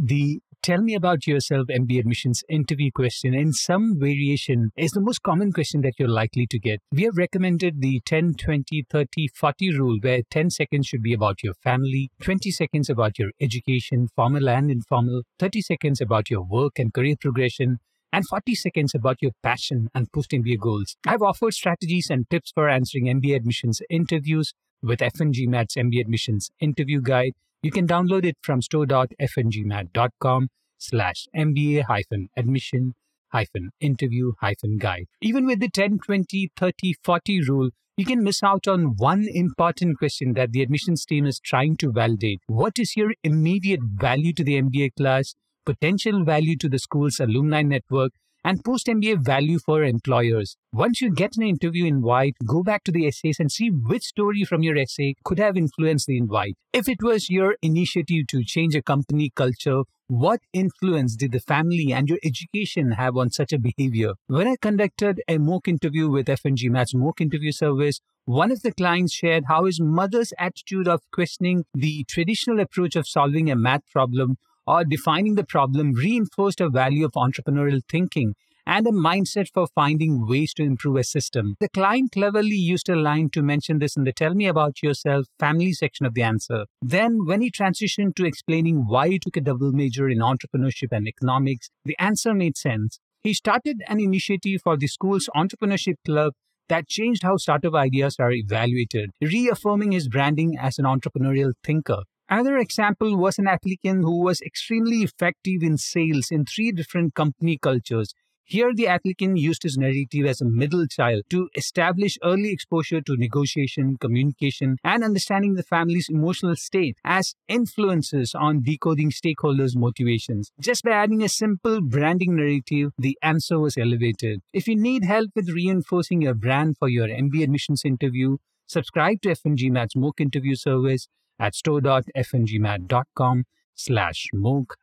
The tell me about yourself MBA admissions interview question in some variation is the most common question that you're likely to get. We have recommended the 10, 20, 30, 40 rule where 10 seconds should be about your family, 20 seconds about your education, formal and informal, 30 seconds about your work and career progression, and 40 seconds about your passion and post MBA goals. I've offered strategies and tips for answering MBA admissions interviews with F1GMAT's MBA admissions interview guide. You can download it from store.f1gmat.com slash MBA hyphen admission hyphen interview hyphen guide. Even with the 10, 20, 30, 40 rule, you can miss out on one important question that the admissions team is trying to validate. What is your immediate value to the MBA class, potential value to the school's alumni network, and post MBA value for employers. Once you get an interview invite, go back to the essays and see which story from your essay could have influenced the invite. If it was your initiative to change a company culture, what influence did the family and your education have on such a behavior? When I conducted a mock interview with F1GMAT's mock interview service, one of the clients shared how his mother's attitude of questioning the traditional approach of solving a math problem or defining the problem reinforced a value of entrepreneurial thinking and a mindset for finding ways to improve a system. The client cleverly used a line to mention this in the Tell Me About Yourself family section of the answer. Then, when he transitioned to explaining why he took a double major in entrepreneurship and economics, the answer made sense. He started an initiative for the school's entrepreneurship club that changed how startup ideas are evaluated, reaffirming his branding as an entrepreneurial thinker. Another example was an applicant who was extremely effective in sales in three different company cultures. Here, the applicant used his narrative as a middle child to establish early exposure to negotiation, communication, and understanding the family's emotional state as influences on decoding stakeholders' motivations. Just by adding a simple branding narrative, the answer was elevated. If you need help with reinforcing your brand for your MBA admissions interview, subscribe to F1GMAT's mock interview service at store.f1gmat.com slash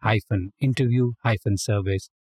hyphen interview service